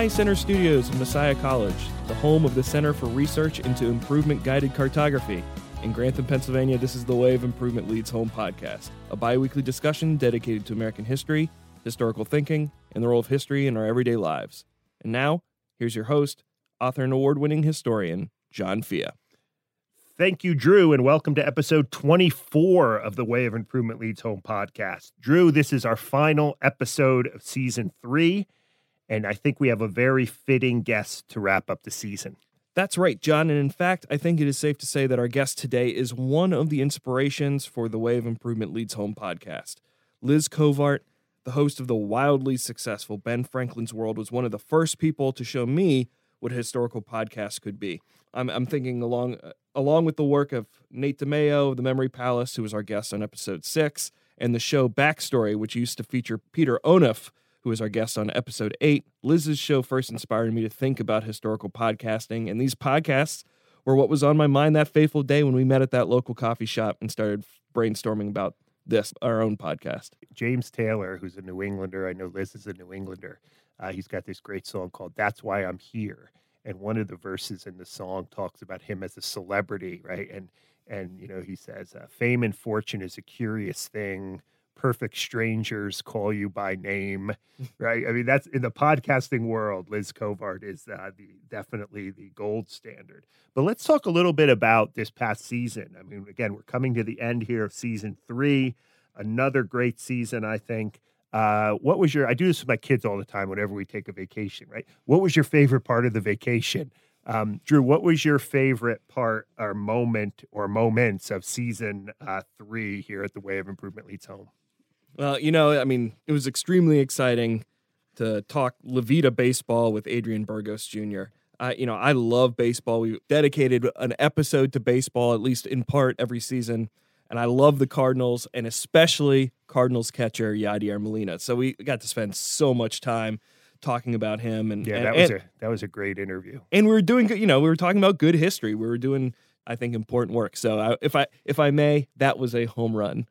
High Center Studios of Messiah College, the home of the Center for Research into Improvement Guided Cartography, in Grantham, Pennsylvania, this is the Way of Improvement Leads Home podcast, a bi weekly discussion dedicated to American history, historical thinking, and the role of history in our everyday lives. And now, here's your host, author and award winning historian, John Fea. Thank you, Drew, and welcome to episode 24 of the Way of Improvement Leads Home podcast. Drew, this is our final episode of season three, and I think we have a very fitting guest to wrap up the season. That's right, John. And in fact, I think it is safe to say that our guest today is one of the inspirations for the Way of Improvement Leads Home podcast. Liz Covart, the host of the wildly successful Ben Franklin's World, was one of the first people to show me what a historical podcast could be. I'm, I'm thinking along uh, along with the work of Nate DiMeo of the Memory Palace, who was our guest on episode six, and the show Backstory, which used to feature Peter Onuf, who was our guest on episode eight. Liz's show first inspired me to think about historical podcasting, and these podcasts were what was on my mind that fateful day when we met at that local coffee shop and started brainstorming about this, our own podcast. James Taylor, who's a New Englander, I know Liz is a New Englander, uh, he's got this great song called That's Why I'm Here. And one of the verses in the song talks about him as a celebrity, right? And and you know he says, uh, "Fame and fortune is a curious thing. Perfect strangers call you by name, right? I mean, that's in the podcasting world. Liz Covart is uh, the definitely the gold standard. But let's talk a little bit about this past season. I mean, again, we're coming to the end here of season three. Another great season, I think. Uh, what was your? I do this with my kids all the time. Whenever we take a vacation, right? What was your favorite part of the vacation? Um, Drew, what was your favorite part or moment or moments of season uh, three here at the Way of Improvement Leads Home? Well, you know, I mean, it was extremely exciting to talk Levita baseball with Adrian Burgos Jr. I, you know, I love baseball. We dedicated an episode to baseball, at least in part, every season. And I love the Cardinals, and especially Cardinals catcher Yadier Molina. So we got to spend so much time talking about him. And Yeah, and, that was and, a that was a great interview. and we were doing good. You know, we were talking about good history. We were doing, I think, important work. So I, if I if I may, that was a home run.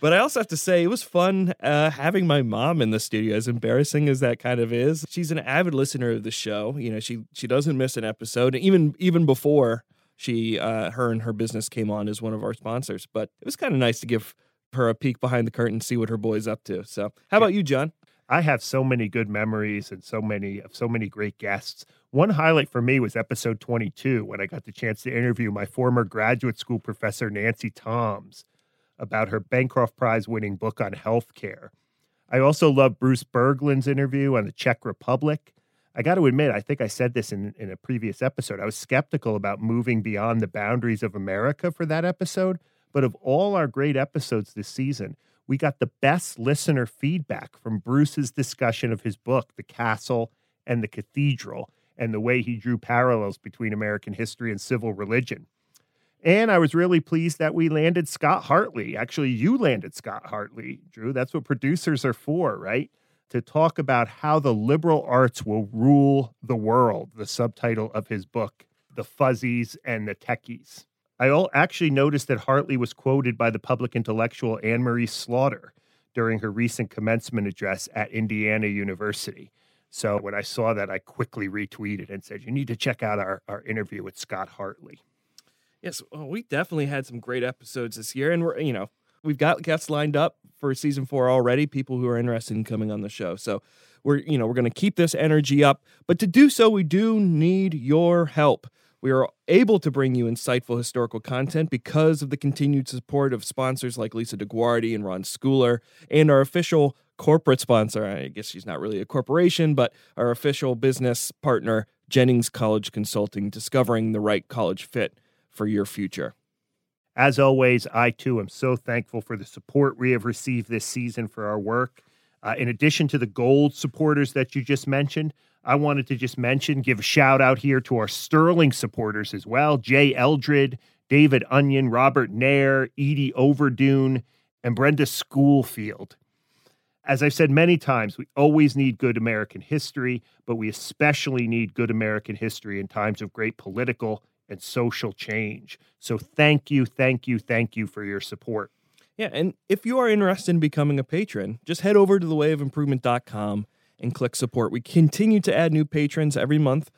But I also have to say, it was fun uh, having my mom in the studio. As embarrassing as that kind of is, she's an avid listener of the show. You know, she she doesn't miss an episode, even even before she uh, her and her business came on as one of our sponsors. But it was kind of nice to give her a peek behind the curtain, see what her boy's up to. So, how about you, John? I have so many good memories and so many of so many great guests. One highlight for me was episode 22 when I got the chance to interview my former graduate school professor Nancy Tomes about her Bancroft Prize winning book on healthcare. I also love Bruce Berglund's interview on the Czech Republic. I got to admit, I think I said this in, in a previous episode. I was skeptical about moving beyond the boundaries of America for that episode. But of all our great episodes this season, we got the best listener feedback from Bruce's discussion of his book, The Castle and the Cathedral, and the way he drew parallels between American history and civil religion. And I was really pleased that we landed Scott Hartley. Actually, you landed Scott Hartley, Drew. That's what producers are for, right? To talk about how the liberal arts will rule the world, the subtitle of his book, The Fuzzies and the Techies. I al- actually noticed that Hartley was quoted by the public intellectual Anne Marie Slaughter during her recent commencement address at Indiana University. So when I saw that, I quickly retweeted and said, You need to check out our, our interview with Scott Hartley. Yes, well, we definitely had some great episodes this year, and we're you know we've got guests lined up for season four already. People who are interested in coming on the show, so we're you know we're going to keep this energy up. But to do so, we do need your help. We are able to bring you insightful historical content because of the continued support of sponsors like Lisa DeGuardi and Ron Schooler, and our official corporate sponsor. I guess she's not really a corporation, but our official business partner, Jennings College Consulting, discovering the right college fit for your future. As always, I too am so thankful for the support we have received this season for our work. Uh, in addition to the gold supporters that you just mentioned, I wanted to just mention, give a shout out here to our Sterling supporters as well Jay Eldred, David Onion, Robert Nair, Edie Overdune, and Brenda Schoolfield. As I've said many times, we always need good American history, but we especially need good American history in times of great political and social change. So thank you, thank you, thank you for your support. Yeah, and if you are interested in becoming a patron, just head over to thewayofimprovement.com and click support. We continue to add new patrons every month.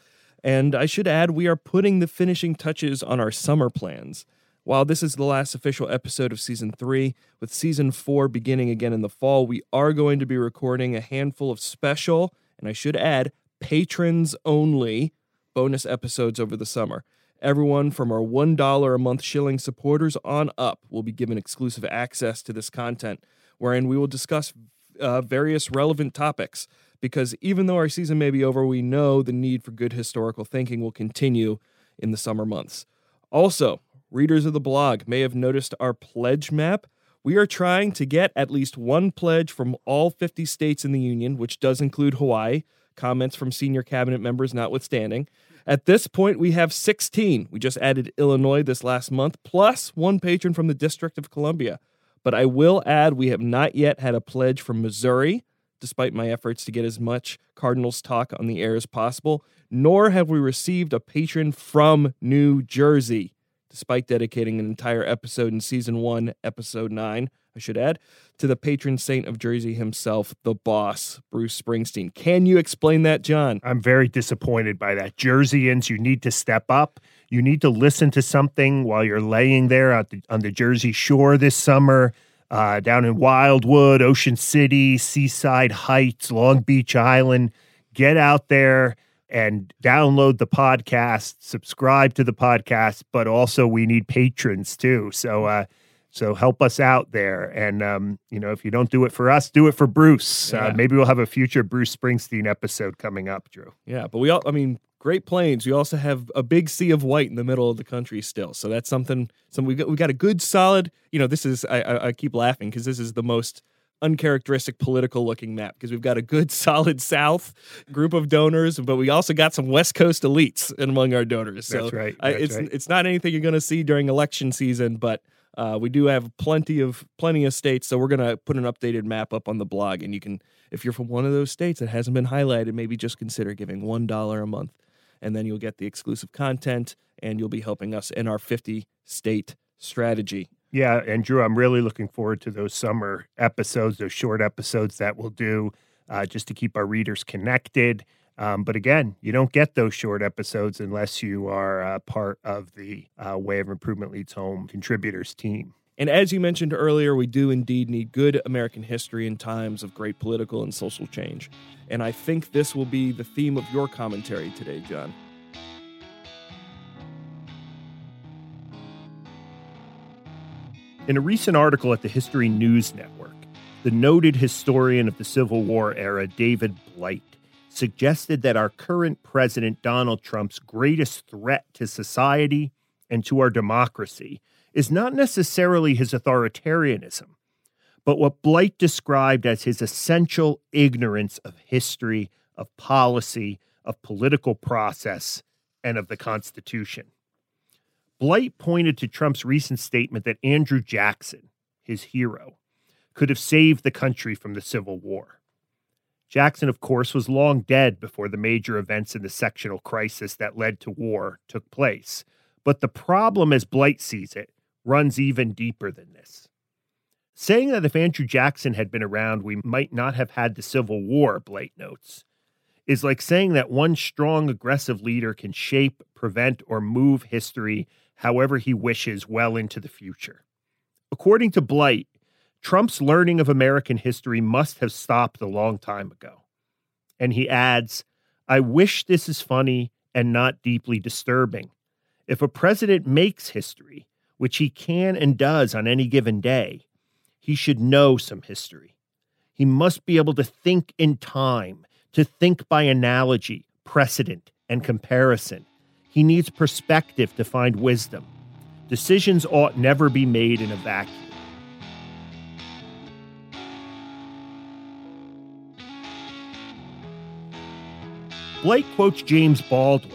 And I should add, we are putting the finishing touches on our summer plans. While this is the last official episode of season three, with season four beginning again in the fall, we are going to be recording a handful of special, and I should add, patrons only bonus episodes over the summer. Everyone from our $1 a month shilling supporters on up will be given exclusive access to this content, wherein we will discuss uh, various relevant topics because even though our season may be over, we know the need for good historical thinking will continue in the summer months. Also, readers of the blog may have noticed our pledge map. We are trying to get at least one pledge from all 50 states in the Union, which does include Hawaii, comments from senior cabinet members notwithstanding. At this point, we have 16. We just added Illinois this last month, plus one patron from the District of Columbia. But I will add, we have not yet had a pledge from Missouri, despite my efforts to get as much Cardinals talk on the air as possible, nor have we received a patron from New Jersey, despite dedicating an entire episode in season one, episode nine, I should add, to the patron saint of Jersey himself, the boss, Bruce Springsteen. Can you explain that, John? I'm very disappointed by that. Jerseyans, you need to step up. You need to listen to something while you're laying there on the, on the Jersey shore this summer uh, down in Wildwood, Ocean City, Seaside Heights, Long Beach Island. Get out there and download the podcast, subscribe to the podcast, but also we need patrons too. So, uh, so help us out there. And, um, you know, if you don't do it for us, do it for Bruce. Uh, yeah. Uh, maybe we'll have a future Bruce Springsteen episode coming up, Drew. Yeah. But we all, I mean, Great Plains, we also have a big sea of white in the middle of the country still. So that's something. Some we got we got a good solid. You know, this is I I, I keep laughing because this is the most uncharacteristic political looking map because we've got a good solid South group of donors, but we also got some West Coast elites among our donors. So that's right. That's I, it's right. it's not anything you're going to see during election season, but. Uh, we do have plenty of plenty of states, so we're gonna put an updated map up on the blog, and you can, if you're from one of those states that hasn't been highlighted, maybe just consider giving one dollar a month and then you'll get the exclusive content and you'll be helping us in our 50 state strategy. Yeah, and Drew, I'm really looking forward to those summer episodes, those short episodes that we'll do uh, just to keep our readers connected. Um, but again, you don't get those short episodes unless you are uh, part of the uh, Way of Improvement Leads Home contributors team. And as you mentioned earlier, we do indeed need good American history in times of great political and social change. And I think this will be the theme of your commentary today, John. In a recent article at the History News Network, the noted historian of the Civil War era, David Blight, suggested that our current president, Donald Trump's greatest threat to society and to our democracy is not necessarily his authoritarianism, but what Blight described as his essential ignorance of history, of policy, of political process, and of the Constitution. Blight pointed to Trump's recent statement that Andrew Jackson, his hero, could have saved the country from the Civil War. Jackson, of course, was long dead before the major events in the sectional crisis that led to war took place. But the problem, as Blight sees it, runs even deeper than this. Saying that if Andrew Jackson had been around, we might not have had the Civil War, Blight notes, is like saying that one strong, aggressive leader can shape, prevent, or move history however he wishes well into the future. According to Blight, Trump's learning of American history must have stopped a long time ago. And he adds, I wish this is funny and not deeply disturbing. If a president makes history, which he can and does on any given day, he should know some history. He must be able to think in time, to think by analogy, precedent, and comparison. He needs perspective to find wisdom. Decisions ought never be made in a vacuum. Blight quotes James Baldwin,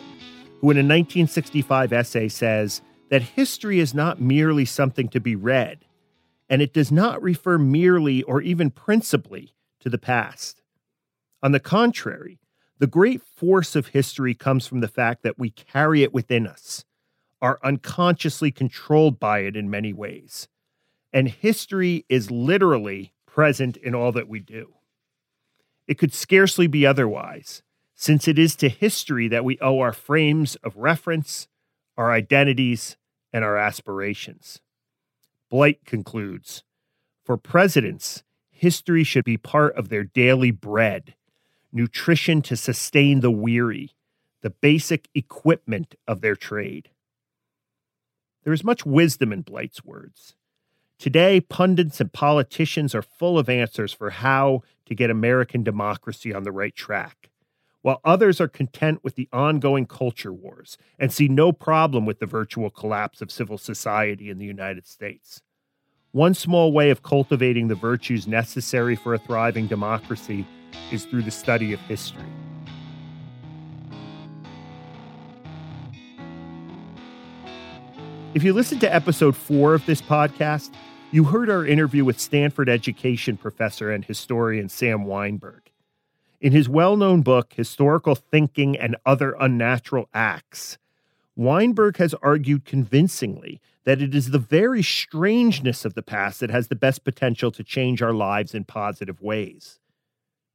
who in a 1965 essay says that history is not merely something to be read, and it does not refer merely or even principally to the past. On the contrary, the great force of history comes from the fact that we carry it within us, are unconsciously controlled by it in many ways. And history is literally present in all that we do. It could scarcely be otherwise, since it is to history that we owe our frames of reference, our identities, and our aspirations. Blight concludes For presidents, history should be part of their daily bread, nutrition to sustain the weary, the basic equipment of their trade. There is much wisdom in Blight's words. Today, pundits and politicians are full of answers for how to get American democracy on the right track while others are content with the ongoing culture wars and see no problem with the virtual collapse of civil society in the United States. One small way of cultivating the virtues necessary for a thriving democracy is through the study of history. If you listened to episode four of this podcast, you heard our interview with Stanford education professor and historian Sam Wineburg. In his well known book, Historical Thinking and Other Unnatural Acts, Wineburg has argued convincingly that it is the very strangeness of the past that has the best potential to change our lives in positive ways.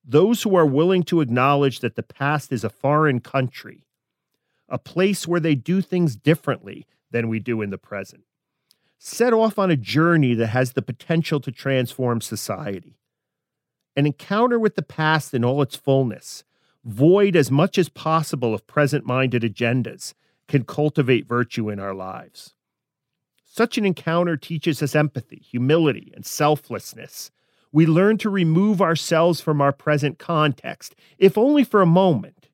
Those who are willing to acknowledge that the past is a foreign country, a place where they do things differently than we do in the present, set off on a journey that has the potential to transform society an encounter with the past in all its fullness, void as much as possible of present minded agendas, can cultivate virtue in our lives. Such an encounter teaches us empathy, humility, and selflessness. We learn to remove ourselves from our present context, if only for a moment,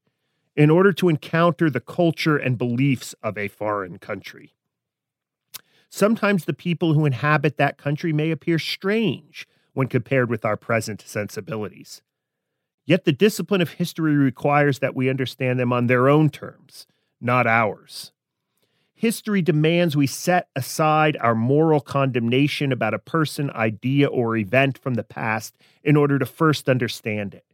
in order to encounter the culture and beliefs of a foreign country. Sometimes the people who inhabit that country may appear strange when compared with our present sensibilities. Yet the discipline of history requires that we understand them on their own terms, not ours. History demands we set aside our moral condemnation about a person, idea, or event from the past in order to first understand it.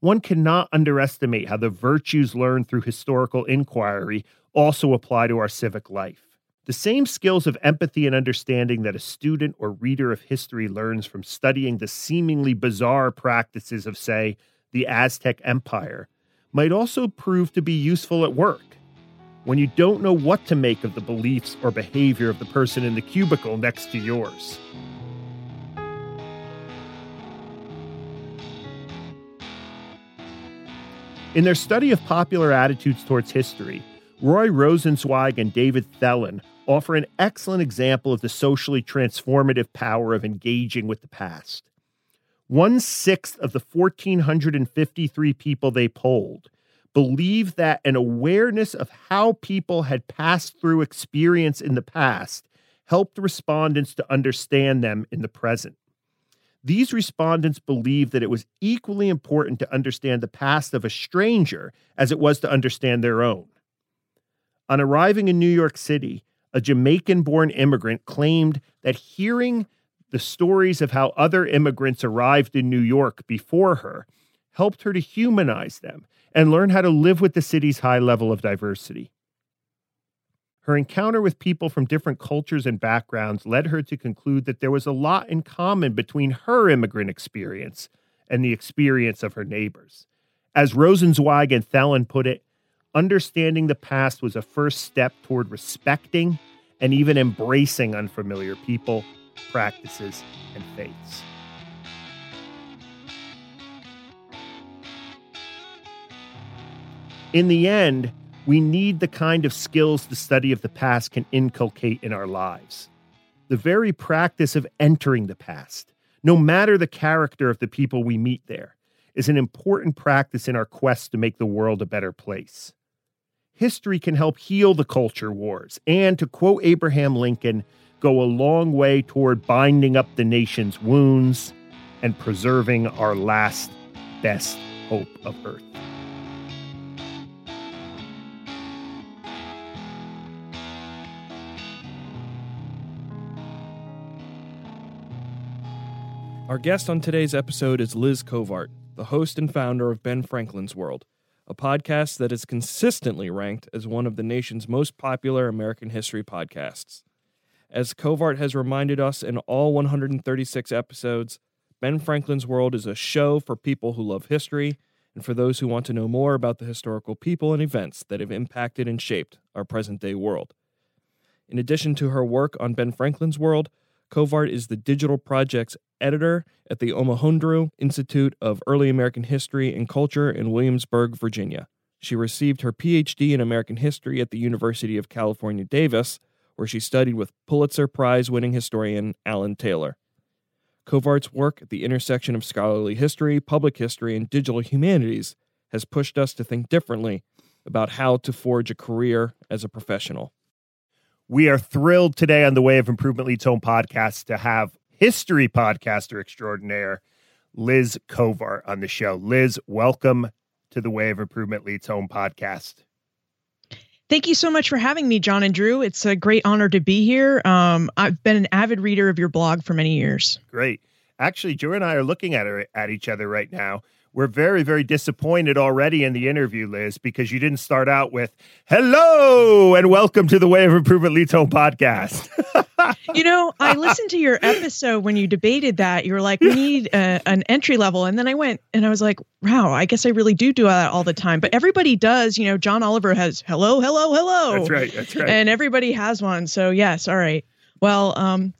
One cannot underestimate how the virtues learned through historical inquiry also apply to our civic life. The same skills of empathy and understanding that a student or reader of history learns from studying the seemingly bizarre practices of, say, the Aztec Empire might also prove to be useful at work. When you don't know what to make of the beliefs or behavior of the person in the cubicle next to yours. In their study of popular attitudes towards history, Roy Rosenzweig and David Thelen offer an excellent example of the socially transformative power of engaging with the past. One sixth of the 1,453 people they polled believed that an awareness of how people had passed through experience in the past helped respondents to understand them in the present. These respondents believed that it was equally important to understand the past of a stranger as it was to understand their own. On arriving in New York City, a Jamaican born immigrant claimed that hearing the stories of how other immigrants arrived in New York before her helped her to humanize them and learn how to live with the city's high level of diversity. Her encounter with people from different cultures and backgrounds led her to conclude that there was a lot in common between her immigrant experience and the experience of her neighbors. As Rosenzweig and Thelen put it, understanding the past was a first step toward respecting and even embracing unfamiliar people, practices, and faiths. In the end, We need the kind of skills the study of the past can inculcate in our lives. The very practice of entering the past, no matter the character of the people we meet there, is an important practice in our quest to make the world a better place. History can help heal the culture wars, and to quote Abraham Lincoln, go a long way toward binding up the nation's wounds and preserving our last best hope of Earth. Our guest on today's episode is Liz Covart, the host and founder of Ben Franklin's World, a podcast that is consistently ranked as one of the nation's most popular American history podcasts. As Covart has reminded us in all 136 episodes, Ben Franklin's World is a show for people who love history and for those who want to know more about the historical people and events that have impacted and shaped our present day world. In addition to her work on Ben Franklin's World, Covart is the digital project's editor at the Omohundro Institute of Early American History and Culture in Williamsburg, Virginia. She received her PhD in American History at the University of California, Davis, where she studied with Pulitzer Prize winning historian Alan Taylor. Covart's work at the intersection of scholarly history, public history, and digital humanities has pushed us to think differently about how to forge a career as a professional. We are thrilled today on the Way of Improvement Leads Home podcast to have history podcaster extraordinaire Liz Covart on the show. Liz, welcome to the Way of Improvement Leads Home podcast. Thank you so much for having me, John and Drew. It's a great honor to be here. Um, I've been an avid reader of your blog for many years. Great. Actually, Drew and I are looking at her, at each other right now we're very, very disappointed already in the interview, Liz, because you didn't start out with hello and welcome to the Way of Improvement Leads Home podcast. you know, I listened to your episode when you debated that. You were like, we need a, an entry level. And then I went and I was like, wow, I guess I really do do that all the time. But everybody does. You know, John Oliver has hello, hello, hello. That's right. That's right. And everybody has one. So, yes. All right. Well, um,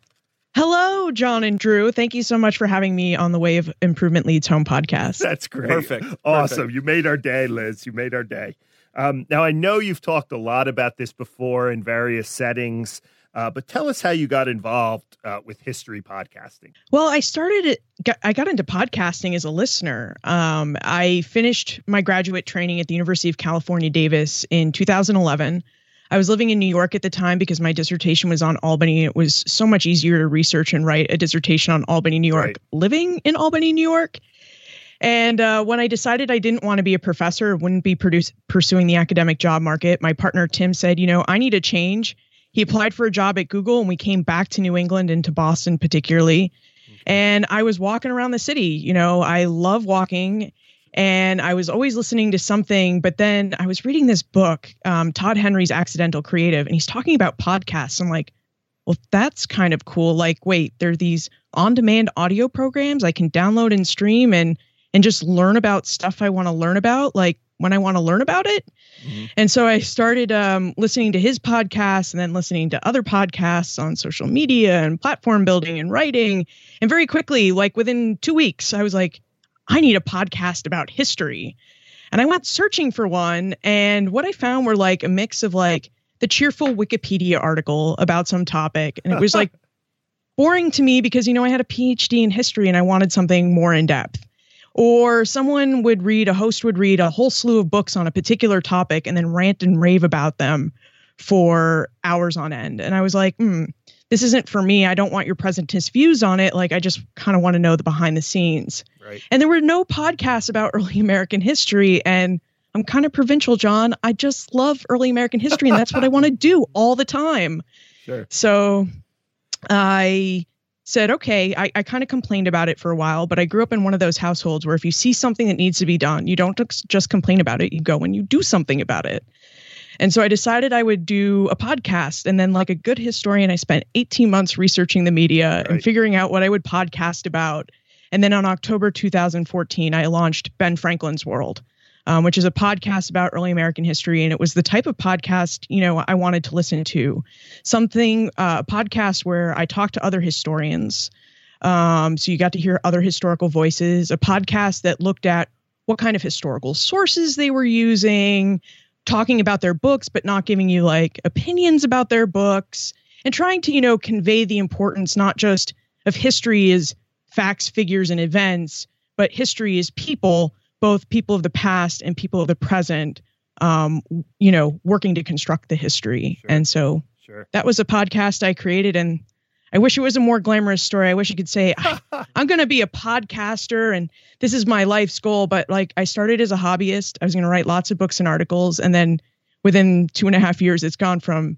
Hello, John and Drew. Thank you so much for having me on the Way of Improvement Leads Home podcast. That's great. Perfect. Awesome. Perfect. You made our day, Liz. You made our day. Um, now, I know you've talked a lot about this before in various settings, uh, but tell us how you got involved uh, with history podcasting. Well, I started it, I got into podcasting as a listener. Um, I finished my graduate training at the University of California, Davis in 2011. I was living in New York at the time because my dissertation was on Albany. It was so much easier to research and write a dissertation on Albany, New York, right. living in Albany, New York. And uh, when I decided I didn't want to be a professor, wouldn't be produce, pursuing the academic job market, my partner Tim said, you know, I need a change. He applied for a job at Google, and we came back to New England and to Boston particularly. And I was walking around the city. You know, I love walking and I was always listening to something. But then I was reading this book, um, Todd Henry's Accidental Creative, and he's talking about podcasts. I'm like, well, that's kind of cool. Like, wait, there are these on-demand audio programs I can download and stream and and just learn about stuff I want to learn about, like when I want to learn about it. Mm-hmm. And so I started um, listening to his podcast and then listening to other podcasts on social media and platform building and writing. And very quickly, like within two weeks, I was like, I need a podcast about history. And I went searching for one. And what I found were like a mix of like the cheerful Wikipedia article about some topic. And it was like boring to me because, you know, I had a PhD in history and I wanted something more in depth. Or someone would read, a host would read a whole slew of books on a particular topic and then rant and rave about them for hours on end. And I was like, hmm, this isn't for me. I don't want your presentist views on it. Like, I just kind of want to know the behind the scenes. Right. And there were no podcasts about early American history. And I'm kind of provincial, John. I just love early American history, and that's what I want to do all the time. Sure. So I said, okay, I, I kind of complained about it for a while, but I grew up in one of those households where if you see something that needs to be done, you don't just complain about it, you go and you do something about it. And so I decided I would do a podcast. And then, like a good historian, I spent 18 months researching the media Right. and figuring out what I would podcast about. And then on October 2014, I launched Ben Franklin's World, um, which is a podcast about early American history. And it was the type of podcast, you know, I wanted to listen to. Something, uh, a podcast where I talked to other historians. Um, so you got to hear other historical voices, a podcast that looked at what kind of historical sources they were using, talking about their books, but not giving you like opinions about their books and trying to, you know, convey the importance not just of history as facts, figures, and events, but history is people, both people of the past and people of the present, um, you know, working to construct the history. Sure. And so sure. that was a podcast I created and I wish it was a more glamorous story. I wish I could say I'm going to be a podcaster and this is my life's goal. But like I started as a hobbyist, I was going to write lots of books and articles, and then within two and a half years, it's gone from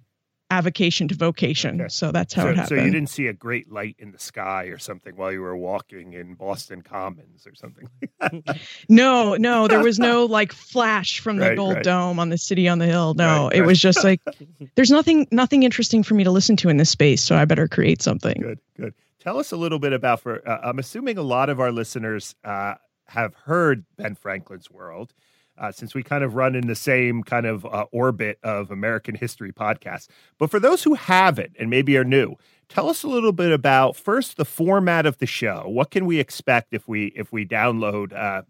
avocation to vocation. Okay. So that's how so, it happened. So you didn't see a great light in the sky or something while you were walking in Boston Commons or something. no, no, there was no like flash from the right, gold right. dome on the city on the hill. No, right, it was just like there's nothing nothing interesting for me to listen to in this space, so I better create something. Good, good. Tell us a little bit about for uh, I'm assuming a lot of our listeners uh, have heard Ben Franklin's World uh, since we kind of run in the same kind of uh, orbit of American history podcasts. But for those who haven't and maybe are new, tell us a little bit about first the format of the show. What can we expect if we if we download uh,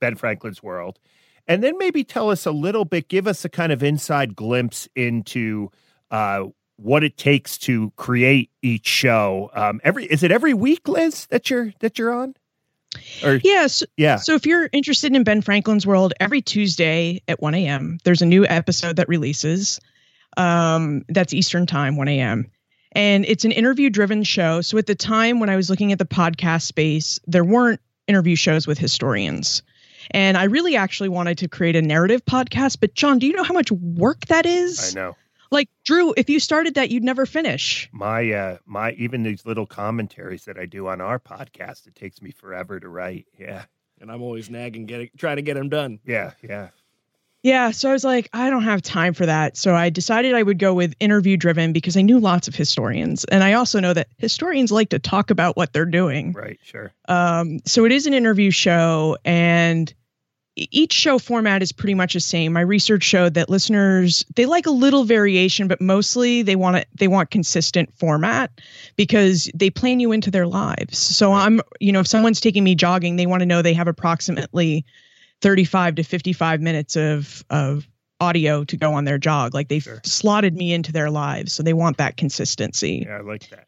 Ben Franklin's World? And then maybe tell us a little bit, give us a kind of inside glimpse into uh, what it takes to create each show. Um, every is it every week, Liz, that you're that you're on? Or, yeah, so, yeah. So if you're interested in Ben Franklin's World, every Tuesday at 1 a.m., there's a new episode that releases. Um, that's Eastern Time, 1 a.m. And it's an interview driven show. So at the time when I was looking at the podcast space, there weren't interview shows with historians. And I really actually wanted to create a narrative podcast. But John, do you know how much work that is? I know. Like Drew, if you started that, you'd never finish. My uh my even these little commentaries that I do on our podcast, it takes me forever to write. Yeah. And I'm always nagging, getting trying to get them done. Yeah, yeah. Yeah, so I was like, I don't have time for that. So I decided I would go with interview driven because I knew lots of historians. And I also know that historians like to talk about what they're doing. Right, sure. Um, so it is an interview show and each show format is pretty much the same. My research showed that listeners they like a little variation, but mostly they want it they want consistent format because they plan you into their lives. So I'm, you know, if someone's taking me jogging, they want to know they have approximately 35 to 55 minutes of of audio to go on their jog. Like they've sure. slotted me into their lives. So they want that consistency. Yeah, I like that.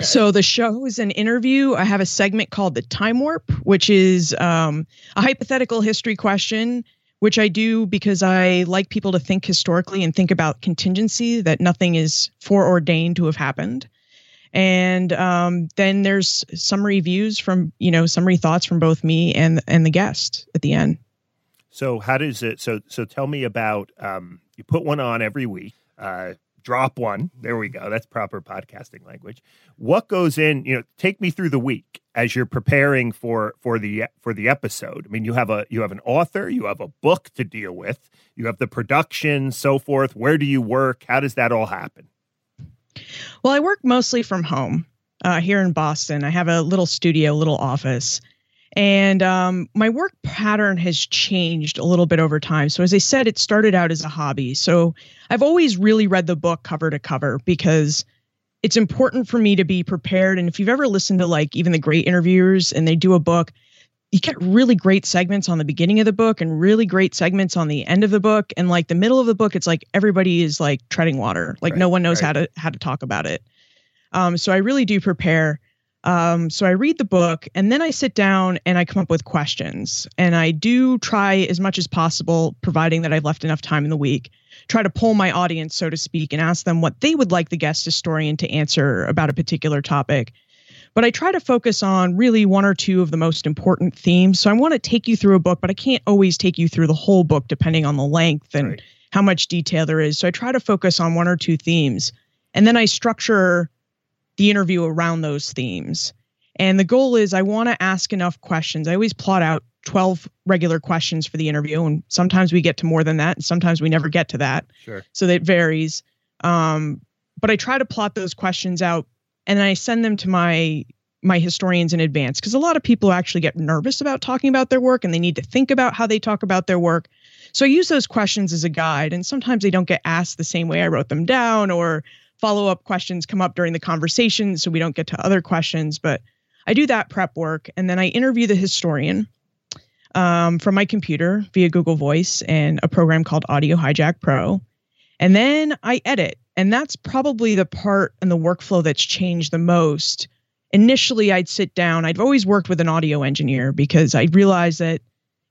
So the show is an interview. I have a segment called the Time Warp, which is um, a hypothetical history question, which I do because I like people to think historically and think about contingency that nothing is foreordained to have happened. And um, then there's summary views from you know summary thoughts from both me and and the guest at the end. So how does it? So so tell me about. Um, you put one on every week. Uh, drop one. There we go. That's proper podcasting language. What goes in, you know, take me through the week as you're preparing for for the for the episode. I mean, you have a you have an author, you have a book to deal with, you have the production, so forth. Where do you work? How does that all happen? Well, I work mostly from home uh, here in Boston. I have a little studio, little office. And um, my work pattern has changed a little bit over time. So, as I said, it started out as a hobby. So, I've always really read the book cover to cover because it's important for me to be prepared. And if you've ever listened to like even the great interviewers and they do a book, you get really great segments on the beginning of the book and really great segments on the end of the book. And like the middle of the book, it's like everybody is like treading water. Like right, no one knows right. how to how to talk about it. Um, so I really do prepare. Um, so I read the book and then I sit down and I come up with questions. And I do try as much as possible, providing that I've left enough time in the week, try to pull my audience, so to speak, and ask them what they would like the guest historian to answer about a particular topic. But I try to focus on really one or two of the most important themes. So I want to take you through a book, but I can't always take you through the whole book depending on the length and right. how much detail there is. So I try to focus on one or two themes. And then I structure the interview around those themes. And the goal is I want to ask enough questions. I always plot out 12 regular questions for the interview. And sometimes we get to more than that. And sometimes we never get to that. Sure. So that varies. Um, but I try to plot those questions out and then I send them to my my historians in advance because a lot of people actually get nervous about talking about their work and they need to think about how they talk about their work. So I use those questions as a guide and sometimes they don't get asked the same way I wrote them down or follow up questions come up during the conversation so we don't get to other questions. But I do that prep work and then I interview the historian. um, from my computer via Google Voice and a program called Audio Hijack Pro. And then I edit. And that's probably the part and the workflow that's changed the most. Initially, I'd sit down, I'd always worked with an audio engineer because I realized that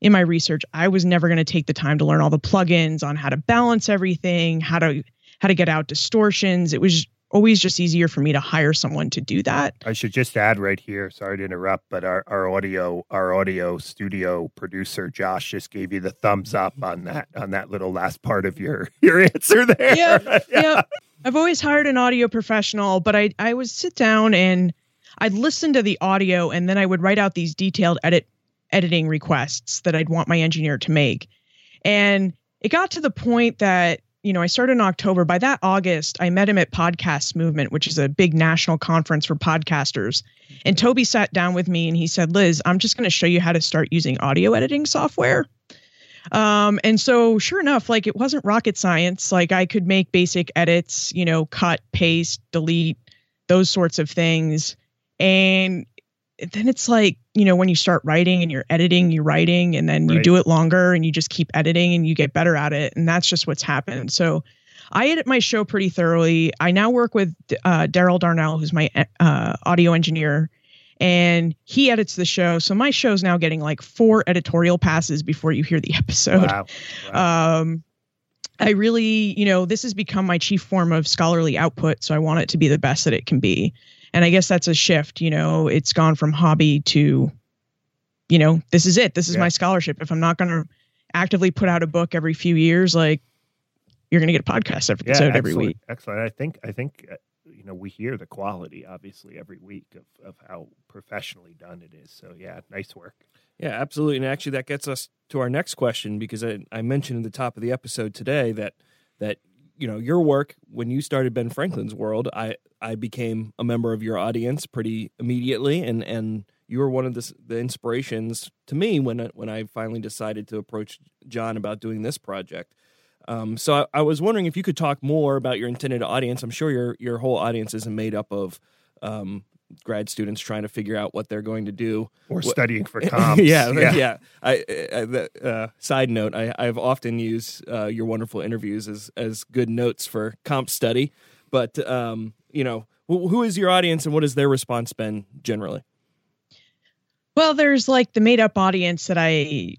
in my research, I was never going to take the time to learn all the plugins on how to balance everything, how to how to get out distortions. It was always just easier for me to hire someone to do that. I should just add right here, sorry to interrupt, but our, our audio our audio studio producer Josh just gave you the thumbs up on that on that little last part of your your answer there. Yeah. yeah. I've always hired an audio professional, but I I would sit down and I'd listen to the audio and then I would write out these detailed edit editing requests that I'd want my engineer to make. And it got to the point that you know, I started in October. By that August, I met him at Podcast Movement, which is a big national conference for podcasters. And Toby sat down with me and he said, Liz, I'm just going to show you how to start using audio editing software. Um, and so, sure enough, like it wasn't rocket science. Like I could make basic edits, you know, cut, paste, delete, those sorts of things. And then it's like you know when you start writing and you're editing you're writing and then you right. do it longer and you just keep editing and you get better at it and that's just what's happened so i edit my show pretty thoroughly i now work with uh, daryl darnell who's my uh, audio engineer and he edits the show so my show's now getting like four editorial passes before you hear the episode wow. Wow. um I really, you know, this has become my chief form of scholarly output. So I want it to be the best that it can be and i guess that's a shift you know it's gone from hobby to you know this is it. This is yeah. my scholarship. If i'm not going to actively put out a book every few years like you're going to get a podcast episode yeah, every week. excellent. I think i think uh, you know we hear the quality obviously every week of, of how professionally done it is. So yeah nice work. Yeah absolutely. And actually that gets us to our next question because i, I mentioned at the top of the episode today that that you know your work when you started Ben Franklin's World. I I became a member of your audience pretty immediately, and and you were one of the, the inspirations to me when when I finally decided to approach John about doing this project. Um, so I, I, was wondering if you could talk more about your intended audience. I'm sure your your whole audience isn't made up of um, grad students trying to figure out what they're going to do or studying for comps. yeah, yeah, yeah. I, I uh, side note, I, I've often used uh, your wonderful interviews as as good notes for comp study. But um, you know, who is your audience and what has their response been generally? Well, there's like the made up audience that I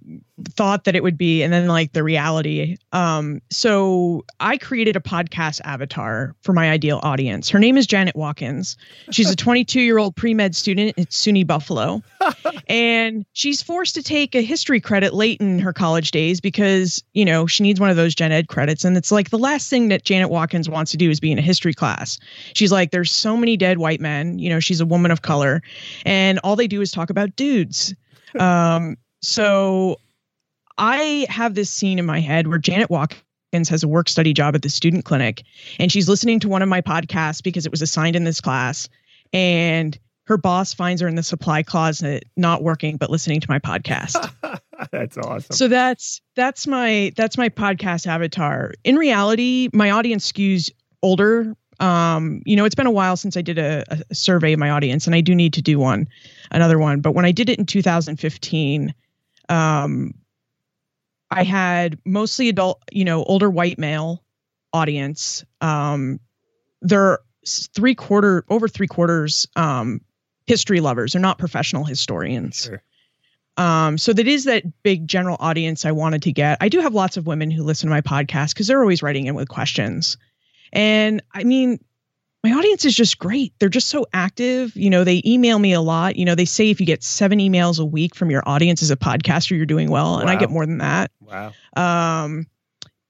thought that it would be, and then like the reality. Um, so I created a podcast avatar for my ideal audience. Her name is Janet Watkins. She's a 22 year old pre med student at SUNY Buffalo, and she's forced to take a history credit late in her college days because you know she needs one of those gen ed credits, and it's like the last thing that Janet Watkins wants to do is be in a history class. She's like, there's so many dead white men. You know, she's a woman of color, and all they do is talk about dudes. Um, so I have this scene in my head where Janet Watkins has a work study job at the student clinic and she's listening to one of my podcasts because it was assigned in this class and her boss finds her in the supply closet not working but listening to my podcast. that's awesome. So that's that's my that's my podcast avatar. In reality, my audience skews older um, you know, it's been a while since I did a, a, survey of my audience, and I do need to do one, another one. But when I did it in 2015, um, I had mostly adult, you know, older white male audience. Um, they're three quarter, over three quarters, um, history lovers. They're not professional historians. Sure. Um, so that is that big general audience I wanted to get. I do have lots of women who listen to my podcast because they're always writing in with questions. And I mean, my audience is just great. They're just so active. You know, they email me a lot. You know, they say if you get seven emails a week from your audience as a podcaster, you're doing well. And wow. I get more than that. Wow. Um,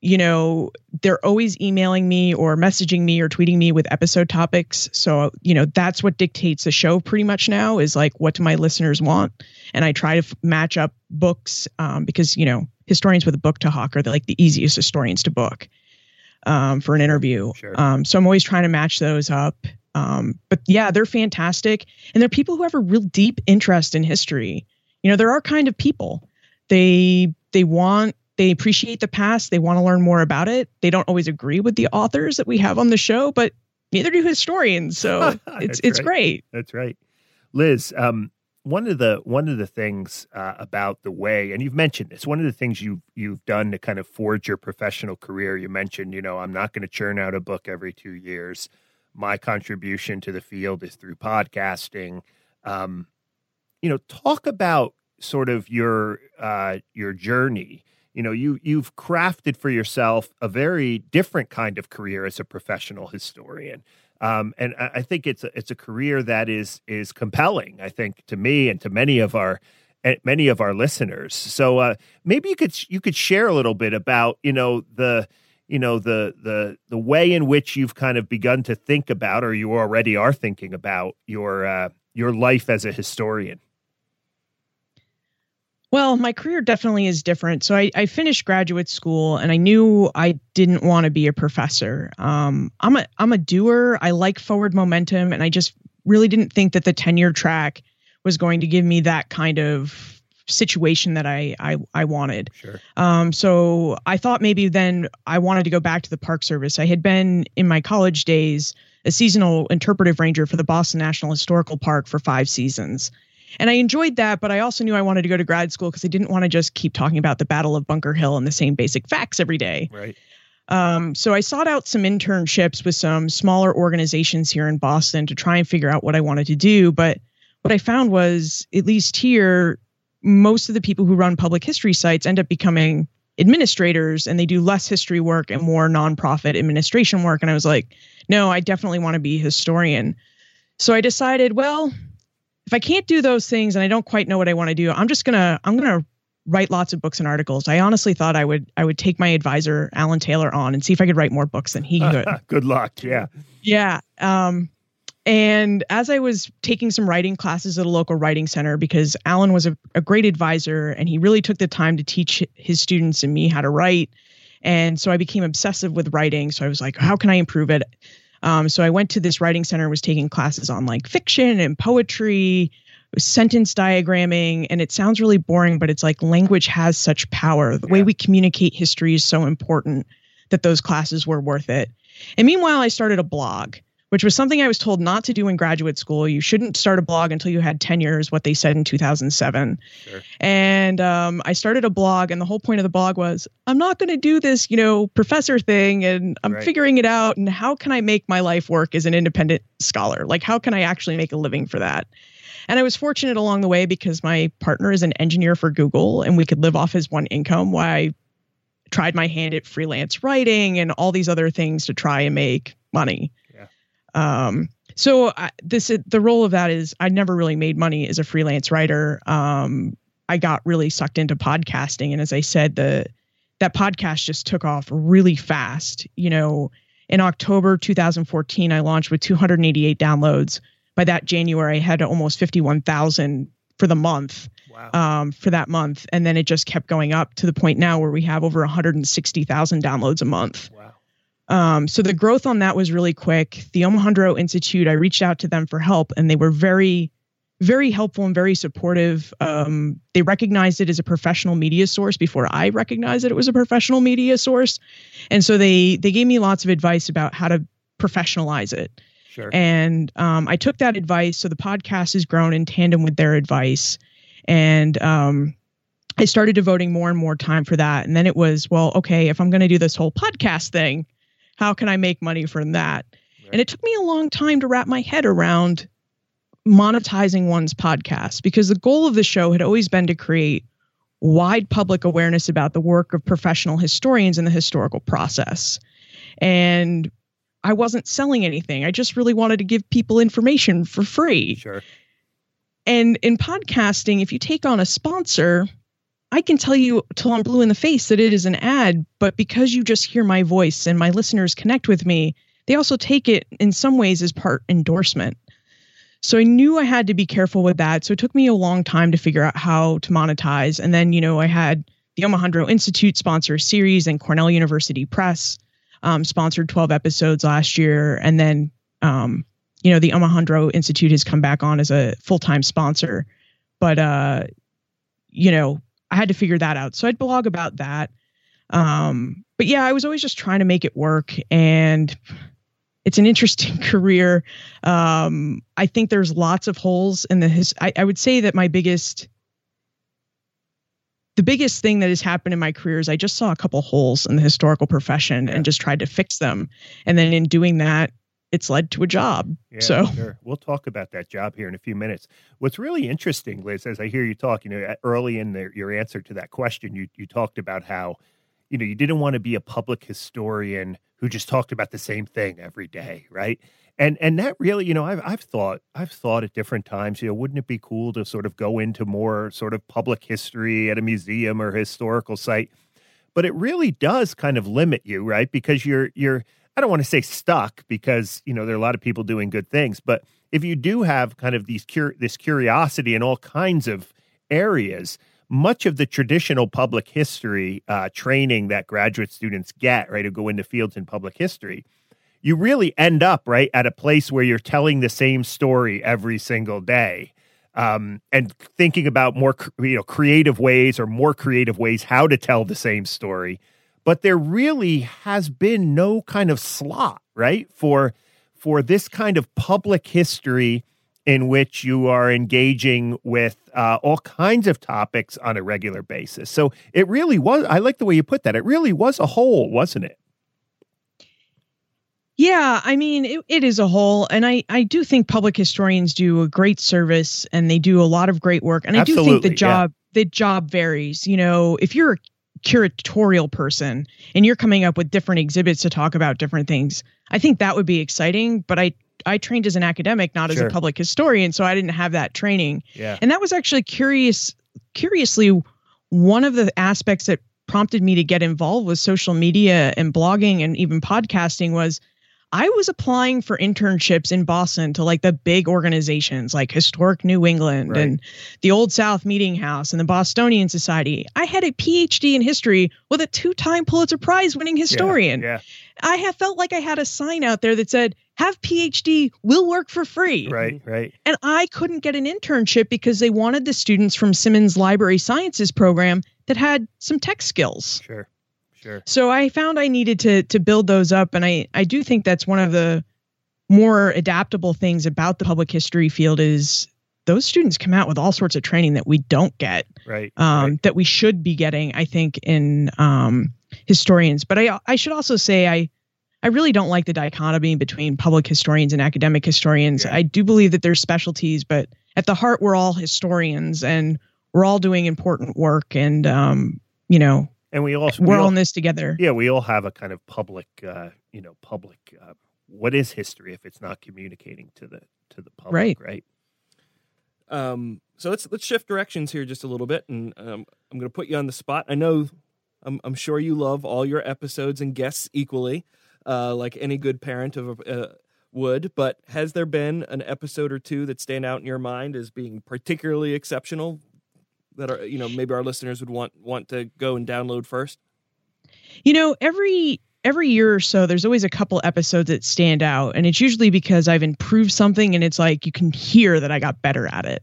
you know, they're always emailing me or messaging me or tweeting me with episode topics. So, you know, that's what dictates the show pretty much now is like, what do my listeners want? And I try to f- match up books um, because, you know, historians with a book to hawk are the, like the easiest historians to book um, for an interview. Sure. Um, so I'm always trying to match those up. Um, but yeah, they're fantastic. And they're people who have a real deep interest in history. You know, there are kind of people. They they want they appreciate the past. They want to learn more about it. They don't always agree with the authors that we have on the show, but neither do historians. So it's it's right. great. That's right. Liz, um, one of the one of the things uh, about the way, and you've mentioned this, one of the things you you've done to kind of forge your professional career. You mentioned, you know, I'm not going to churn out a book every two years. My contribution to the field is through podcasting. Um, you know, talk about sort of your uh, your journey. You know, you you've crafted for yourself a very different kind of career as a professional historian. Um, and I think it's a, it's a career that is is compelling. I think to me and to many of our eh, many of our listeners. So uh, maybe you could you could share a little bit about you know the you know the the the way in which you've kind of begun to think about, or you already are thinking about your uh, your life as a historian. Well, my career definitely is different. So I, I finished graduate school and I knew I didn't want to be a professor. Um, I'm a I'm a doer. I like forward momentum, and I just really didn't think that the tenure track was going to give me that kind of situation that I I, I wanted. Sure. Um, so I thought maybe then I wanted to go back to the Park Service. I had been in my college days a seasonal interpretive ranger for the Boston National Historical Park for five seasons. And I enjoyed that, but I also knew I wanted to go to grad school because I didn't want to just keep talking about the Battle of Bunker Hill and the same basic facts every day. Right. Um, so I sought out some internships with some smaller organizations here in Boston to try and figure out what I wanted to do. But what I found was, at least here, most of the people who run public history sites end up becoming administrators and they do less history work and more nonprofit administration work. And I was like, no, I definitely want to be a historian. So I decided, well, if I can't do those things and I don't quite know what I want to do, I'm just gonna I'm gonna write lots of books and articles. I honestly thought I would I would take my advisor Alan Taylor on and see if I could write more books than he could. Good luck. Yeah. Yeah. Um, and as I was taking some writing classes at a local writing center, because Alan was a, a great advisor and he really took the time to teach his students and me how to write. And so I became obsessive with writing. So I was like, how can I improve it? Um, so I went to this writing center, was taking classes on like fiction and poetry, sentence diagramming, and it sounds really boring, but it's like language has such power. The way we communicate history is so important that those classes were worth it. And meanwhile, I started a blog which was something I was told not to do in graduate school. You shouldn't start a blog until you had 10 years, what they said in 2007. Sure. And um, I started a blog, and the whole point of the blog was I'm not going to do this, you know, professor thing, and I'm right. figuring it out. And how can I make my life work as an independent scholar? Like, how can I actually make a living for that? And I was fortunate along the way because my partner is an engineer for Google, and we could live off his one income while I tried my hand at freelance writing and all these other things to try and make money. Um, so I, this the role of that is I never really made money as a freelance writer. Um, I got really sucked into podcasting, and as I said, the that podcast just took off really fast. You know, in October 2014, I launched with 288 downloads. By that January, I had almost 51,000 for the month. Wow. Um, for that month, and then it just kept going up to the point now where we have over 160,000 downloads a month. Wow. Um, so the growth on that was really quick. The Omohundro Institute, I reached out to them for help, and they were very, very helpful and very supportive. Um, they recognized it as a professional media source before I recognized that it was a professional media source, and so they they gave me lots of advice about how to professionalize it. Sure. And um, I took that advice. So the podcast has grown in tandem with their advice, and um, I started devoting more and more time for that. And then it was, well, okay, if I'm going to do this whole podcast thing, how can I make money from that? Right. And it took me a long time to wrap my head around monetizing one's podcast because the goal of the show had always been to create wide public awareness about the work of professional historians in the historical process. And I wasn't selling anything. I just really wanted to give people information for free. Sure. And in podcasting, if you take on a sponsor, I can tell you till I'm blue in the face that it is an ad, but because you just hear my voice and my listeners connect with me, they also take it in some ways as part endorsement. So I knew I had to be careful with that. So it took me a long time to figure out how to monetize. And then, you know, I had the Omohundro Institute sponsor a series and Cornell University Press um, sponsored 12 episodes last year. And then, um, you know, the Omohundro Institute has come back on as a full time sponsor. But, uh, you know, I had to figure that out. So I'd blog about that. Um, but yeah, I was always just trying to make it work. And it's an interesting career. Um, I think there's lots of holes in the his. I, I would say that my biggest, the biggest thing that has happened in my career is I just saw a couple holes in the historical profession and just tried to fix them. And then in doing that, it's led to a job. Yeah, so sure. We'll talk about that job here in a few minutes. What's really interesting, Liz, as I hear you talk, you know, early in the, your answer to that question, you you talked about how, you know, you didn't want to be a public historian who just talked about the same thing every day, right? And and that really, you know, I've I've thought I've thought at different times, you know, wouldn't it be cool to sort of go into more sort of public history at a museum or historical site? But it really does kind of limit you, right? Because you're you're I don't want to say stuck because you know there are a lot of people doing good things, but if you do have kind of these cur- this curiosity in all kinds of areas, much of the traditional public history uh, training that graduate students get, right, who go into fields in public history, you really end up right at a place where you're telling the same story every single day. Um, and thinking about more, you know, creative ways or more creative ways how to tell the same story but there really has been no kind of slot right for for this kind of public history in which you are engaging with uh, all kinds of topics on a regular basis so it really was i like the way you put that it really was a hole wasn't it Yeah, I mean, it, it is a hole, and I I do think public historians do a great service, and they do a lot of great work, and I do think Absolutely, the yeah. job the job varies. You know, if you're a curatorial person and you're coming up with different exhibits to talk about different things, I think that would be exciting. But I I trained as an academic, not as a public historian, so I didn't have that training. yeah And that was actually curious curiously one of the aspects that prompted me to get involved with social media and blogging and even podcasting was I was applying for internships in Boston to like the big organizations like Historic New England Right. and the Old South Meeting House and the Bostonian Society. I had a PhD in history with a two-time Pulitzer Prize winning historian. yeah, I have felt like I had a sign out there that said, "Have PhD, will work for free." right right And I couldn't get an internship because they wanted the students from Simmons Library Sciences program that had some tech skills. sure sure So I found I needed to to build those up and I I do think that's one of the more adaptable things about the public history field is those students come out with all sorts of training that we don't get right um, right. that we should be getting, I think, in um, historians. But I, I should also say I, I really don't like the dichotomy between public historians and academic historians. Yeah. I do believe that there's specialties, but at the heart, we're all historians and we're all doing important work. And um, you know, and we all we're we all all, in this together. yeah we all have a kind of public uh you know public uh, what is history if it's not communicating to the to the public Right. right Um, so let's let's shift directions here just a little bit, and um, I'm going to put you on the spot. I know, I'm, I'm sure you love all your episodes and guests equally, uh, like any good parent of a, uh, would. But has there been an episode or two that stand out in your mind as being particularly exceptional? That are you know maybe our listeners would want want to go and download first. You know, every every year or so there's always a couple episodes that stand out and it's usually because I've improved something and it's like you can hear that I got better at it.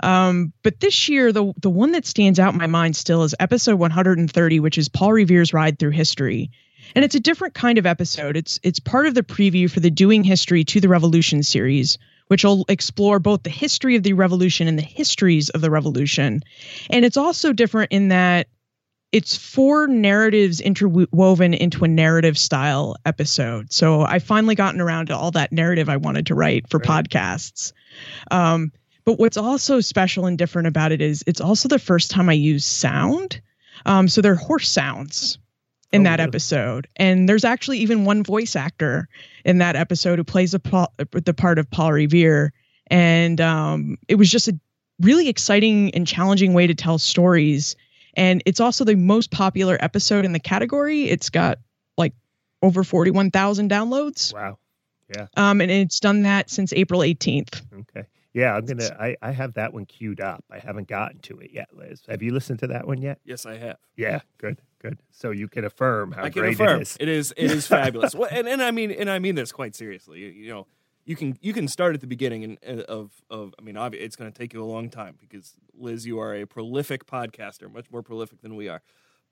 Um, but this year the the one that stands out in my mind still is episode 130 which is Paul Revere's Ride Through History. And it's a different kind of episode. It's it's part of the preview for the Doing History to the Revolution series, which will explore both the history of the revolution and the histories of the revolution. And it's also different in that it's four narratives interwoven into a narrative style episode. So I've finally gotten around to all that narrative I wanted to write for Right. podcasts. Um, but what's also special and different about it is it's also the first time I use sound. Um, so there are horse sounds in Oh, that really? episode, and there's actually even one voice actor in that episode who plays the Paul, the part of Paul Revere, and um, it was just a really exciting and challenging way to tell stories. And it's also the most popular episode in the category. It's got like over 41,000 downloads. wow Yeah. Um, and it's done that since April 18th. Okay. Yeah, I'm gonna. I, I have that one queued up. I haven't gotten to it yet, Liz. Have you listened to that one yet? Yes, I have. Yeah, good, good. So you can affirm how I can great affirm it is. it is it is fabulous. Well, and, and I mean and I mean this quite seriously. You, you know, you can you can start at the beginning and of of I mean, obviously, it's going to take you a long time because Liz, you are a prolific podcaster, much more prolific than we are.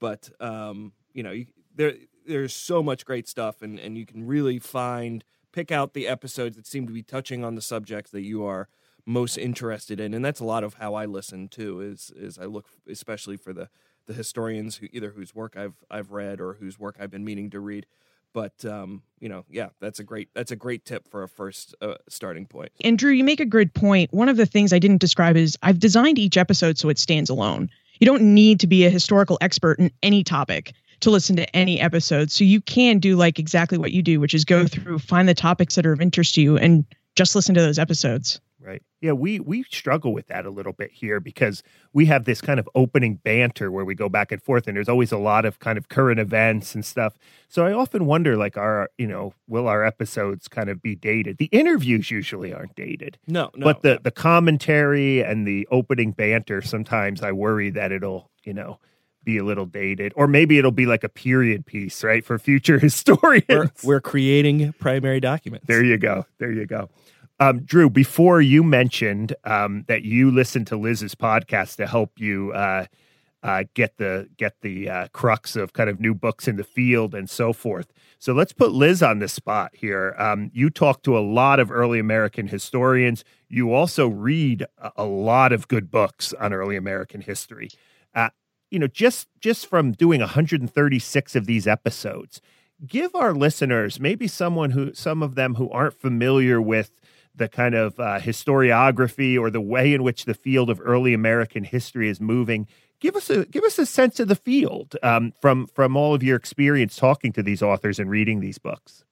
But um, you know, you, there there's so much great stuff, and and you can really find pick out the episodes that seem to be touching on the subjects that you are most interested in, and that's a lot of how I listen too. Is is I look especially for the the historians who either whose work I've I've read or whose work I've been meaning to read. But um, you know, yeah, that's a great that's a great tip for a first uh, starting point. And Drew, you make a good point. One of the things I didn't describe is I've designed each episode so it stands alone. You don't need to be a historical expert in any topic to listen to any episode. So you can do like exactly what you do, which is go through, find the topics that are of interest to you, and just listen to those episodes. Right. Yeah, we we struggle with that a little bit here because we have this kind of opening banter where we go back and forth and there's always a lot of kind of current events and stuff. So I often wonder like our, you know, will our episodes kind of be dated? The interviews usually aren't dated. No, no. But the the commentary and the opening banter sometimes I worry that it'll, you know, be a little dated, or maybe it'll be like a period piece, right, for future historians. We're, we're creating primary documents. There you go. There you go. Um, Drew, before you mentioned um, that you listened to Liz's podcast to help you uh, uh, get the get the uh, crux of kind of new books in the field and so forth. So let's put Liz on the spot here. Um, you talk to a lot of early American historians. You also read a, lot of good books on early American history. Uh, you know, just just from doing 136 of these episodes, give our listeners maybe someone who some of them who aren't familiar with the kind of uh, historiography or the way in which the field of early American history is moving. Give us a give us a sense of the field um, from from all of your experience talking to these authors and reading these books.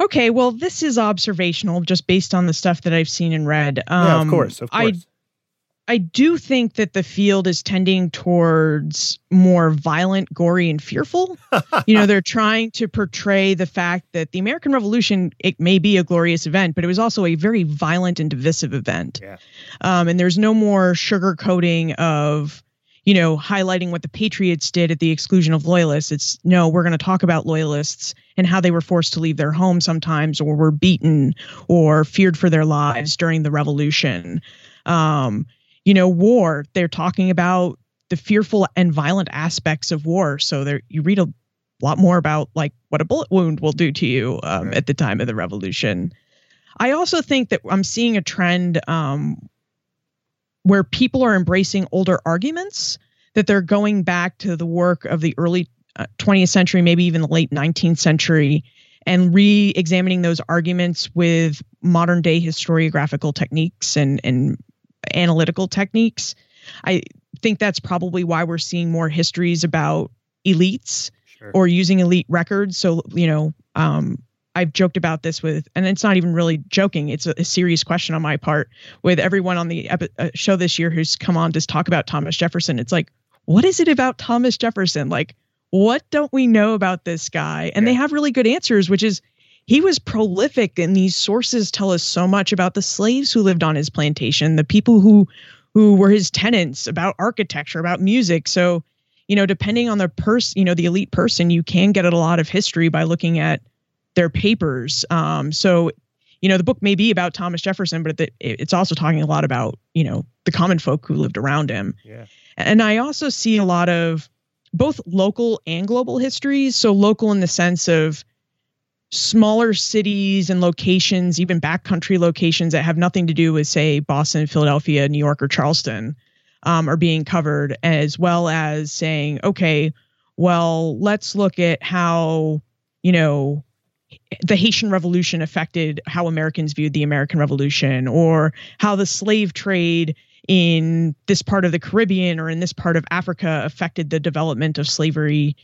Okay, well, this is observational, just based on the stuff that I've seen and read. Um, yeah, of course, of course. I I do think that the field is tending towards more violent, gory, and fearful. you know, they're trying to portray the fact that the American Revolution it may be a glorious event, but it was also a very violent and divisive event. Yeah. Um, and there's no more sugarcoating of, you know, highlighting what the Patriots did at the exclusion of loyalists. It's no, we're going to talk about loyalists and how they were forced to leave their home sometimes, or were beaten, or feared for their lives during the Revolution. Um, you know, war. They're talking about the fearful and violent aspects of war. So there, you read a lot more about like what a bullet wound will do to you um, right. at the time of the revolution. I also think that I'm seeing a trend um, where people are embracing older arguments, that they're going back to the work of the early uh, 20th century, maybe even the late 19th century, and re-examining those arguments with modern day historiographical techniques and and analytical techniques. I think that's probably why we're seeing more histories about elites sure. or using elite records. So, you know, um, I've joked about this with, and it's not even really joking. It's a, a serious question on my part with everyone on the epi- uh, show this year who's come on to talk about Thomas Jefferson. It's like, what is it about Thomas Jefferson? Like, what don't we know about this guy? And yeah. they have really good answers, which is he was prolific and these sources tell us so much about the slaves who lived on his plantation the people who who were his tenants about architecture about music. So you know depending on the person you know the elite person you can get a lot of history by looking at their papers. Um, so you know the book may be about thomas jefferson but it's also talking a lot about you know the common folk who lived around him. Yeah. and i also see a lot of both local and global histories. So local in the sense of smaller cities and locations, even backcountry locations that have nothing to do with, say, Boston, Philadelphia, New York, or Charleston, um, are being covered, as well as saying, okay, well, let's look at how, you know, the Haitian Revolution affected how Americans viewed the American Revolution, or how the slave trade in this part of the Caribbean or in this part of Africa affected the development of slavery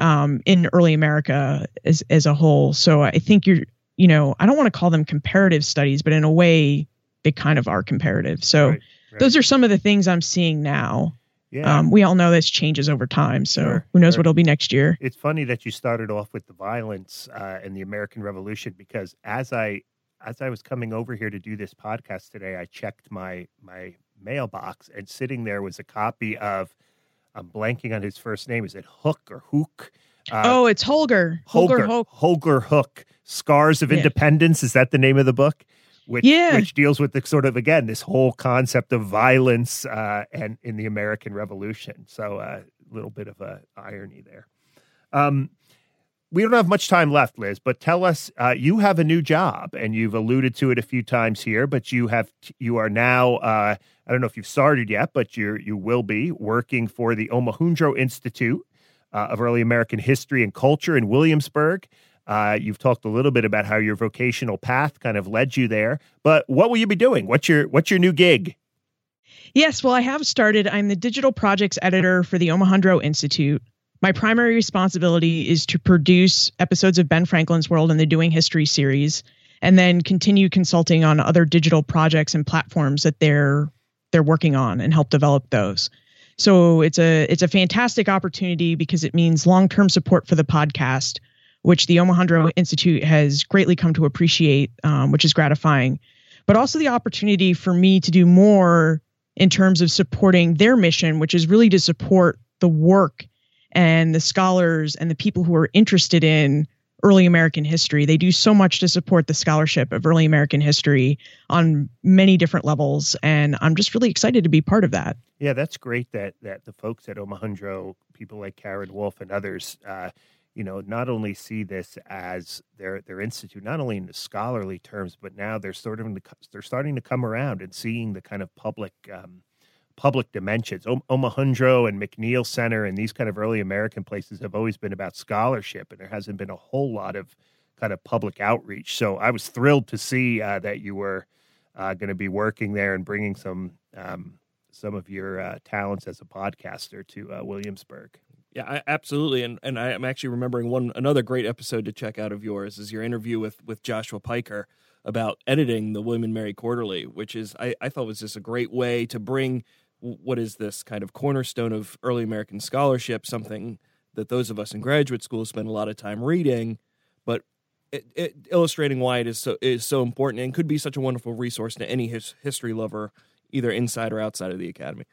um, in early America as as a whole. So I think you're, you know, I don't want to call them comparative studies, but in a way, they kind of are comparative. So right, right. those are some of the things I'm seeing now. Yeah. Um, we all know this changes over time, so sure, who knows sure. what it'll be next year. It's funny that you started off with the violence uh, in the American Revolution because as I as I was coming over here to do this podcast today, I checked my my mailbox and sitting there was a copy of I'm blanking on his first name. Is it Hook or Hook? Uh, oh, it's Holger. Holger. Holger, Holger Hoock. Scars of yeah. Independence. Is that the name of the book? Which, yeah. which deals with the sort of again this whole concept of violence uh, and in the American Revolution. So a uh, little bit of a irony there. Um, we don't have much time left, Liz, but tell us uh, you have a new job, and you've alluded to it a few times here. But you have you are now uh, I don't know if you've started yet, but you you will be working for the Omohundro Institute uh, of Early American History and Culture in Williamsburg. Uh, you've talked a little bit about how your vocational path kind of led you there, but what will you be doing? What's your what's your new gig? Yes, well, I have started. I'm the digital projects editor for the Omohundro Institute. My primary responsibility is to produce episodes of Ben Franklin's World and the Doing History series, and then continue consulting on other digital projects and platforms that they're they're working on and help develop those. So it's a it's a fantastic opportunity because it means long-term support for the podcast, which the Omohundro Institute has greatly come to appreciate, um, which is gratifying. But also the opportunity for me to do more in terms of supporting their mission, which is really to support the work and the scholars and the people who are interested in early American history. They do so much to support the scholarship of early American history on many different levels. And I'm just really excited to be part of that. Yeah, that's great that that the folks at Omohundro, people like Karin Wulf and others, uh, you know, not only see this as their their institute, not only in the scholarly terms, but now they're sort of the, they're starting to come around and seeing the kind of public um, public dimensions. O- Omohundro and McNeil Center and these kind of early American places have always been about scholarship, and there hasn't been a whole lot of kind of public outreach. So I was thrilled to see uh, that you were uh, going to be working there and bringing some um, some of your uh, talents as a podcaster to uh, Williamsburg. Yeah, I, absolutely, and and I'm actually remembering one another great episode to check out of yours is your interview with with Joshua Piker about editing the William and Mary Quarterly, which is I, I thought was just a great way to bring what is this kind of cornerstone of early American scholarship, something that those of us in graduate school spend a lot of time reading, but it, it, illustrating why it is so is so important and could be such a wonderful resource to any his, history lover, either inside or outside of the academy.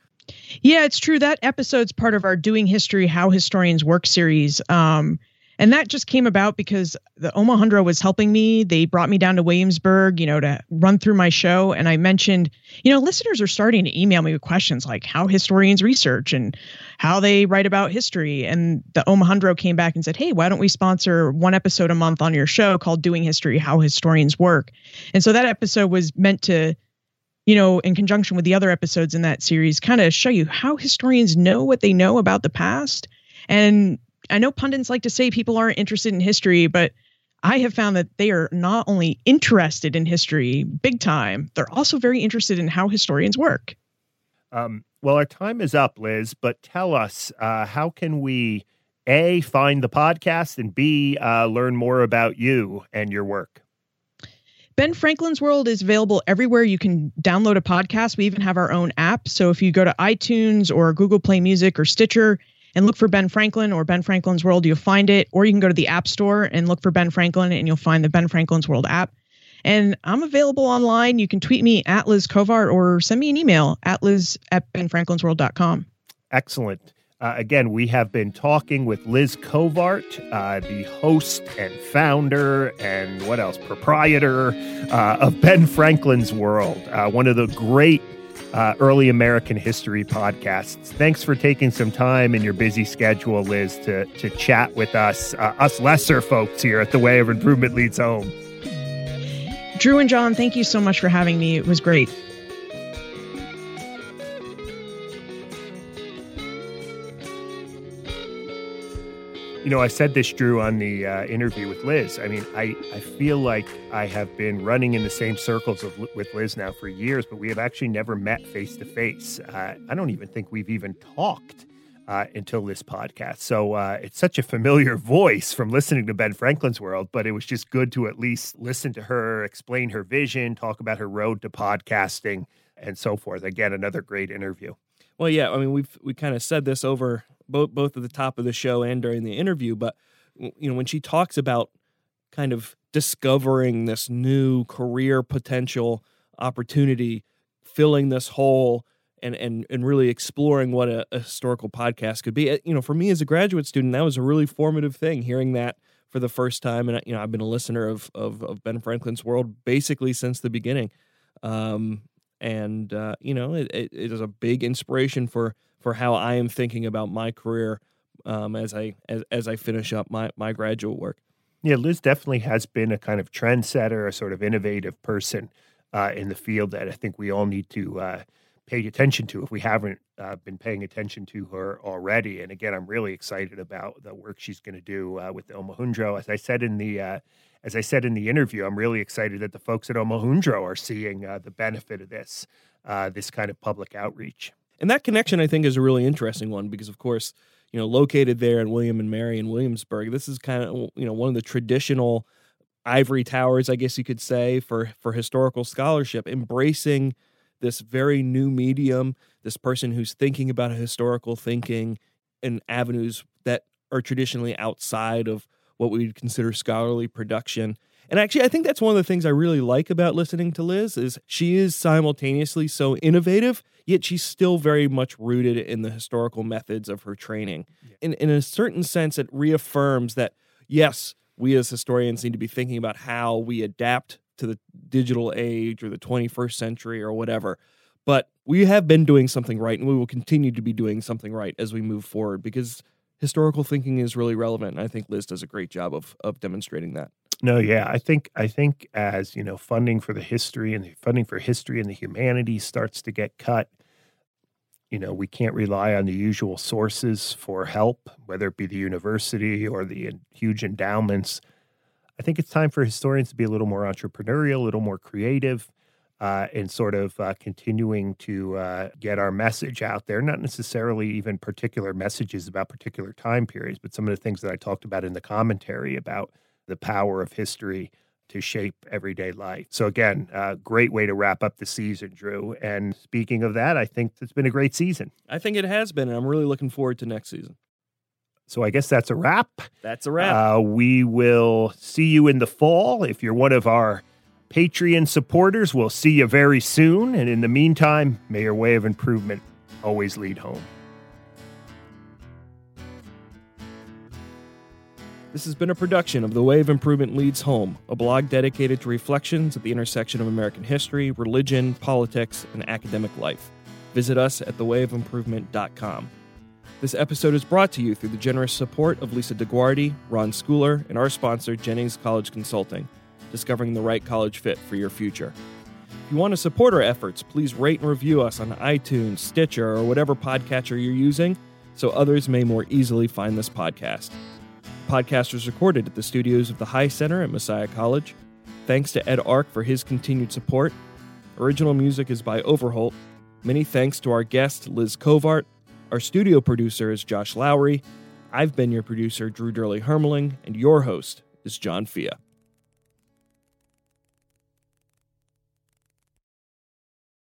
Yeah, it's true. That episode's part of our Doing History How Historians Work series. Um, and that just came about because the Omohundro was helping me. They brought me down to Williamsburg, you know, to run through my show. And I mentioned, you know, listeners are starting to email me with questions like how historians research and how they write about history. And the Omohundro came back and said, hey, why don't we sponsor one episode a month on your show called Doing History How Historians Work? And so that episode was meant to you know, in conjunction with the other episodes in that series, kind of show you how historians know what they know about the past. And I know pundits like to say people aren't interested in history, but I have found that they are not only interested in history big time, they're also very interested in how historians work. Um, well, our time is up, Liz, but tell us uh, how can we A, find the podcast, and B, uh, learn more about you and your work? Ben Franklin's World is available everywhere you can download a podcast. We even have our own app. So if you go to iTunes or Google Play Music or Stitcher and look for Ben Franklin or Ben Franklin's World, you'll find it. Or you can go to the App Store and look for Ben Franklin and you'll find the Ben Franklin's World app. And I'm available online. You can tweet me at Liz Covart or send me an email at liz at benfranklinsworld.com. Excellent. Uh, again, we have been talking with Liz Covart, uh, the host and founder and what else, proprietor uh, of Ben Franklin's World, uh, one of the great uh, early American history podcasts. Thanks for taking some time in your busy schedule, Liz, to, to chat with us, uh, us lesser folks here at The Way of Improvement Leads Home. Drew and John, thank you so much for having me. It was great. You know, I said this, Drew, on the uh, interview with Liz. I mean, I, I feel like I have been running in the same circles of, with Liz now for years, but we have actually never met face to face. I don't even think we've even talked uh, until this podcast. So uh, it's such a familiar voice from listening to Ben Franklin's World, but it was just good to at least listen to her explain her vision, talk about her road to podcasting, and so forth. Again, another great interview. Well, yeah, I mean, we've we kind of said this over both both at the top of the show and during the interview, but you know when she talks about kind of discovering this new career potential opportunity, filling this hole, and and and really exploring what a, a historical podcast could be. You know, for me as a graduate student, that was a really formative thing. Hearing that for the first time, and you know, I've been a listener of of, of Ben Franklin's World basically since the beginning. Um, and uh, you know, it, it, is a big inspiration for for how I am thinking about my career um, as I as, as I finish up my my graduate work. Yeah, Liz definitely has been a kind of trendsetter, a sort of innovative person uh, in the field that I think we all need to uh, pay attention to if we haven't uh, been paying attention to her already. And again, I'm really excited about the work she's going to do uh, with Omohundro. As I said in the uh, as I said in the interview, I'm really excited that the folks at Omohundro are seeing uh, the benefit of this this kind of public outreach. And that connection, I think, is a really interesting one because, of course, you know, located there in William and Mary in Williamsburg, this is kind of you know one of the traditional ivory towers, I guess you could say, for for historical scholarship, embracing this very new medium, this person who's thinking about historical thinking and avenues that are traditionally outside of what we would consider scholarly production. And actually, I think that's one of the things I really like about listening to Liz is she is simultaneously so innovative, yet she's still very much rooted in the historical methods of her training. Yeah. In, in a certain sense, it reaffirms that, yes, we as historians need to be thinking about how we adapt to the digital age or the 21st century or whatever. But we have been doing something right, and we will continue to be doing something right as we move forward because historical thinking is really relevant. And I think Liz does a great job of of demonstrating that. No, yeah, I think I think as you know, funding for the history and the funding for history and the humanities starts to get cut. You know, we can't rely on the usual sources for help, whether it be the university or the huge endowments. I think it's time for historians to be a little more entrepreneurial, a little more creative, uh, and sort of uh, continuing to uh, get our message out there. Not necessarily even particular messages about particular time periods, but some of the things that I talked about in the commentary about the power of history to shape everyday life. So, again, uh, great way to wrap up the season, Drew. And speaking of that, I think it's been a great season. I think it has been, and I'm really looking forward to next season. So I guess that's a wrap. That's a wrap. Uh, we will see you in the fall. If you're one of our Patreon supporters, we'll see you very soon. And in the meantime, may your way of improvement always lead home. This has been a production of The Way of Improvement Leads Home, a blog dedicated to reflections at the intersection of American history, religion, politics, and academic life. Visit us at thewayofimprovement.com. This episode is brought to you through the generous support of Lisa DeGuardi, Ron Schooler, and our sponsor, Jennings College Consulting, discovering the right college fit for your future. If you want to support our efforts, please rate and review us on iTunes, Stitcher, or whatever podcatcher you're using so others may more easily find this podcast The podcast was recorded at the studios of the High Center at Messiah College. Thanks to Ed Ark for his continued support. Original music is by Overholt. Many thanks to our guest, Liz Covart. Our studio producer is Josh Lowry. I've been your producer, Drew Dyrli Hermeling, and your host is John Fea.